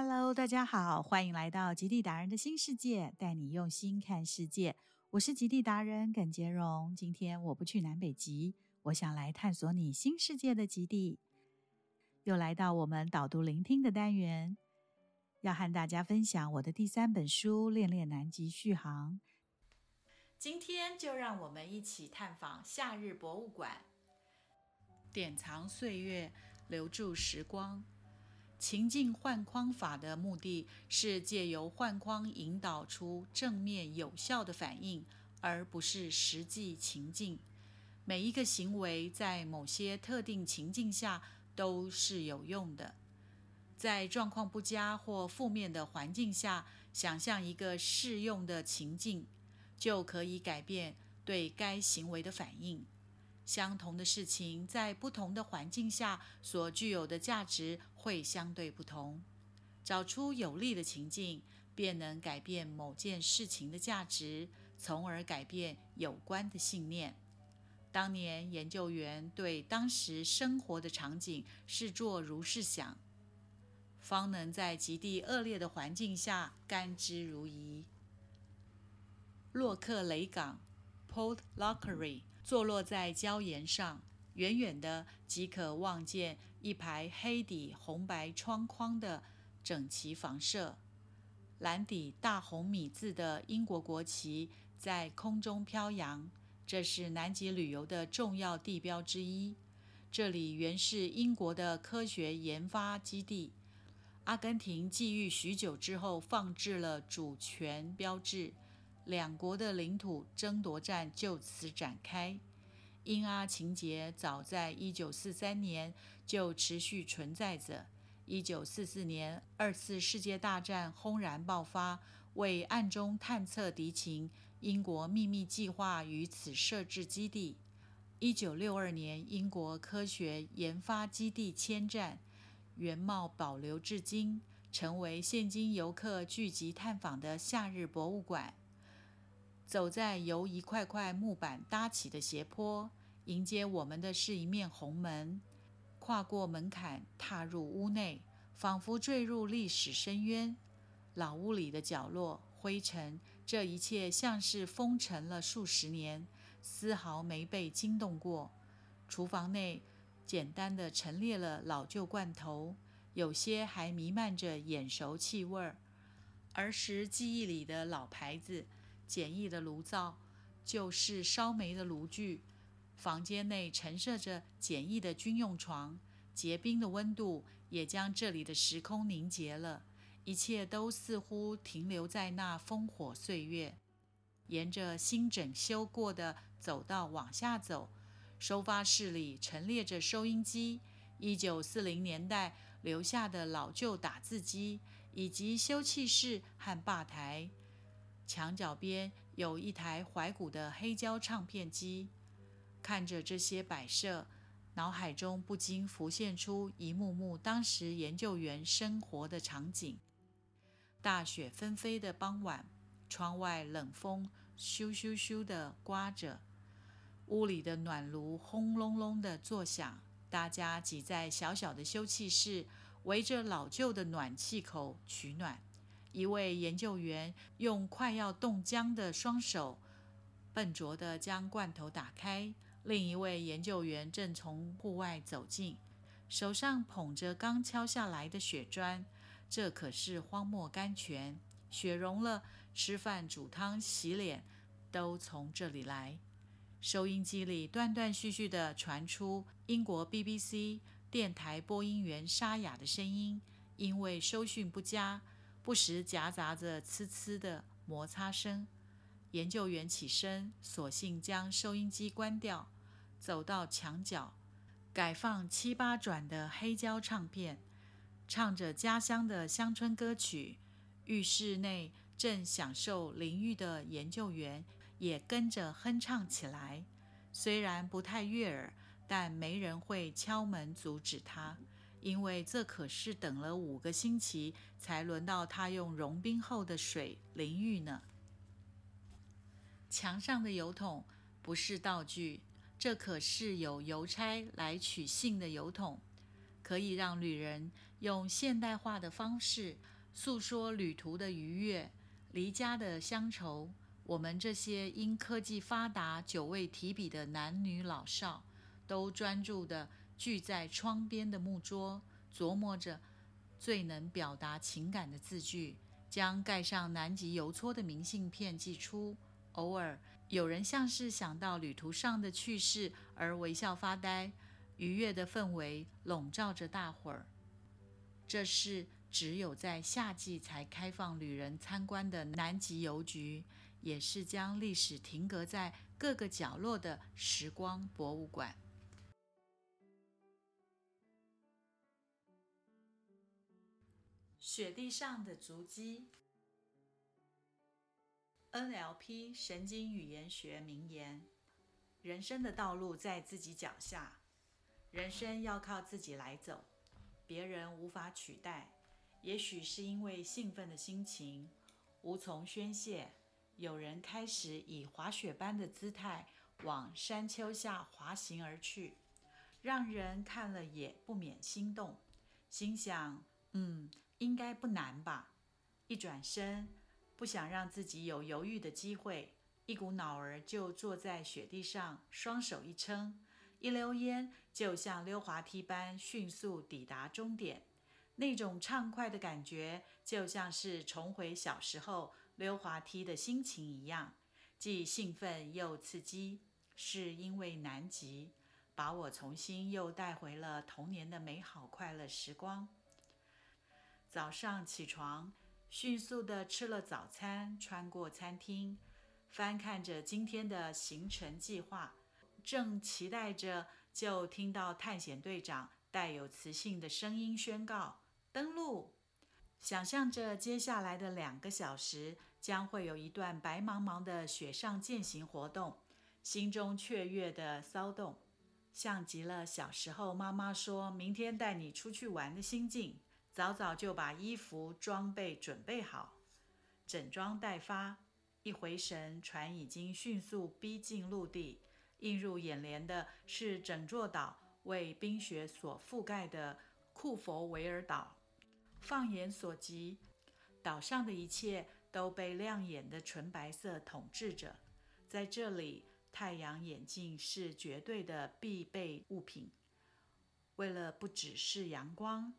Hello，大家好，欢迎来到极地达人的新世界，带你用心看世界。我是极地达人耿杰荣。今天我不去南北极，我想来探索你新世界的极地。又来到我们导读聆听的单元，要和大家分享我的第三本书《恋恋南极续航》。今天就让我们一起探访夏日博物馆，典藏岁月，留住时光。情境换框法的目的是借由换框引导出正面有效的反应，而不是实际情境。每一个行为在某些特定情境下都是有用的。在状况不佳或负面的环境下，想象一个适用的情境，就可以改变对该行为的反应。相同的事情在不同的环境下所具有的价值会相对不同。找出有利的情境，便能改变某件事情的价值，从而改变有关的信念。当年研究员对当时生活的场景视作如是想，方能在极地恶劣的环境下甘之如饴。洛克雷港 （Port Lockery）。坐落在礁岩上，远远的即可望见一排黑底红白窗框的整齐房舍，蓝底大红米字的英国国旗在空中飘扬。这是南极旅游的重要地标之一。这里原是英国的科学研发基地。阿根廷觊觎许久之后，放置了主权标志。两国的领土争夺战就此展开。英阿情节早在1943年就持续存在着。1944年，二次世界大战轰然爆发，为暗中探测敌情，英国秘密计划于此设置基地。1962年，英国科学研发基地迁站，原貌保留至今，成为现今游客聚集探访的夏日博物馆。走在由一块块木板搭起的斜坡，迎接我们的是一面红门。跨过门槛，踏入屋内，仿佛坠入历史深渊。老屋里的角落，灰尘，这一切像是封尘了数十年，丝毫没被惊动过。厨房内，简单的陈列了老旧罐头，有些还弥漫着眼熟气味儿。儿时记忆里的老牌子。简易的炉灶，就是烧煤的炉具，房间内陈设着简易的军用床，结冰的温度也将这里的时空凝结了，一切都似乎停留在那烽火岁月。沿着新整修过的走道往下走，收发室里陈列着收音机，一九四零年代留下的老旧打字机，以及休憩室和吧台。墙角边有一台怀古的黑胶唱片机，看着这些摆设，脑海中不禁浮现出一幕幕当时研究员生活的场景。大雪纷飞的傍晚，窗外冷风咻咻咻地刮着，屋里的暖炉轰隆隆地作响，大家挤在小小的休憩室，围着老旧的暖气口取暖。一位研究员用快要冻僵的双手，笨拙地将罐头打开。另一位研究员正从户外走进，手上捧着刚敲下来的雪砖。这可是荒漠甘泉，雪融了，吃饭、煮汤、洗脸都从这里来。收音机里断断续续地传出英国 BBC 电台播音员沙哑的声音，因为收讯不佳。不时夹杂着呲呲的摩擦声。研究员起身，索性将收音机关掉，走到墙角，改放七八转的黑胶唱片，唱着家乡的乡村歌曲。浴室内正享受淋浴的研究员也跟着哼唱起来，虽然不太悦耳，但没人会敲门阻止他。因为这可是等了五个星期才轮到他用融冰后的水淋浴呢。墙上的邮筒不是道具，这可是有邮差来取信的邮筒。可以让旅人用现代化的方式诉说旅途的愉悦、离家的乡愁。我们这些因科技发达久未提笔的男女老少，都专注的聚在窗边的木桌，琢磨着最能表达情感的字句，将盖上南极邮戳的明信片寄出。偶尔有人像是想到旅途上的趣事而微笑发呆，愉悦的氛围笼罩着大伙儿。这是只有在夏季才开放旅人参观的南极邮局。也是将历史停格在各个角落的时光博物馆。雪地上的足迹。NLP 神经语言学名言：人生的道路在自己脚下，人生要靠自己来走，别人无法取代。也许是因为兴奋的心情无从宣泄。有人开始以滑雪般的姿态往山丘下滑行而去，让人看了也不免心动，心想：嗯，应该不难吧。一转身，不想让自己有犹豫的机会，一股脑儿就坐在雪地上，双手一撑，一溜烟就像溜滑梯般迅速抵达终点。那种畅快的感觉，就像是重回小时候。溜滑梯的心情一样，既兴奋又刺激，是因为南极把我重新又带回了童年的美好快乐时光。早上起床，迅速地吃了早餐，穿过餐厅，翻看着今天的行程计划，正期待着，就听到探险队长带有磁性的声音宣告：“登陆！”想象着接下来的两个小时。将会有一段白茫茫的雪上践行活动，心中雀跃的骚动，像极了小时候妈妈说明天带你出去玩的心境。早早就把衣服装备准备好，整装待发。一回神，船已经迅速逼近陆地。映入眼帘的是整座岛为冰雪所覆盖的库佛维尔岛。放眼所及，岛上的一切。都被亮眼的纯白色统治着。在这里，太阳眼镜是绝对的必备物品。为了不只是阳光，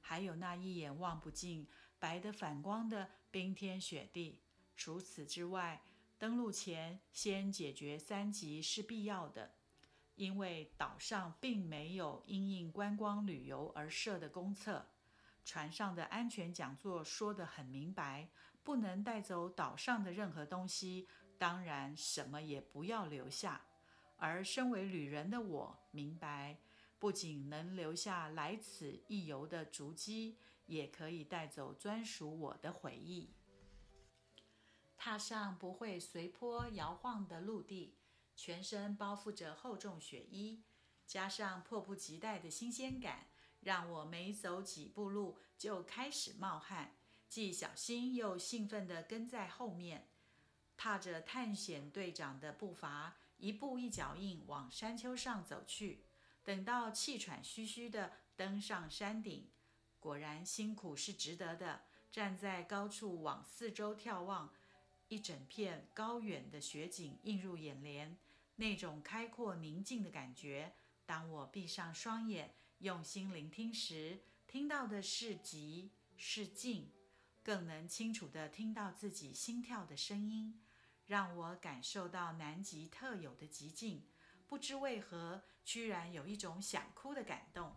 还有那一眼望不尽、白得反光的冰天雪地。除此之外，登陆前先解决三级是必要的，因为岛上并没有因应观光旅游而设的公厕。船上的安全讲座说得很明白。不能带走岛上的任何东西，当然什么也不要留下。而身为旅人的我，明白，不仅能留下来此一游的足迹，也可以带走专属我的回忆。踏上不会随波摇晃的陆地，全身包覆着厚重雪衣，加上迫不及待的新鲜感，让我没走几步路就开始冒汗。既小心又兴奋地跟在后面，踏着探险队长的步伐，一步一脚印往山丘上走去。等到气喘吁吁地登上山顶，果然辛苦是值得的。站在高处往四周眺望，一整片高远的雪景映入眼帘，那种开阔宁静的感觉。当我闭上双眼，用心聆听时，听到的是极，是静。更能清楚地听到自己心跳的声音，让我感受到南极特有的极静。不知为何，居然有一种想哭的感动。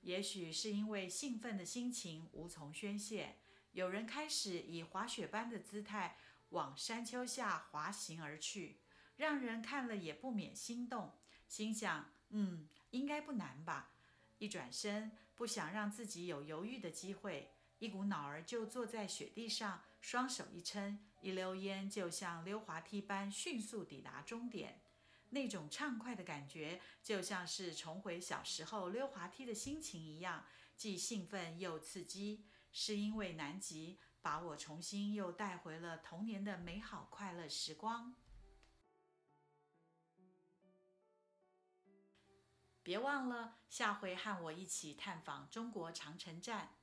也许是因为兴奋的心情无从宣泄，有人开始以滑雪般的姿态往山丘下滑行而去，让人看了也不免心动。心想：嗯，应该不难吧？一转身，不想让自己有犹豫的机会。一股脑儿就坐在雪地上，双手一撑，一溜烟就像溜滑梯般迅速抵达终点。那种畅快的感觉，就像是重回小时候溜滑梯的心情一样，既兴奋又刺激。是因为南极把我重新又带回了童年的美好快乐时光。别忘了下回和我一起探访中国长城站。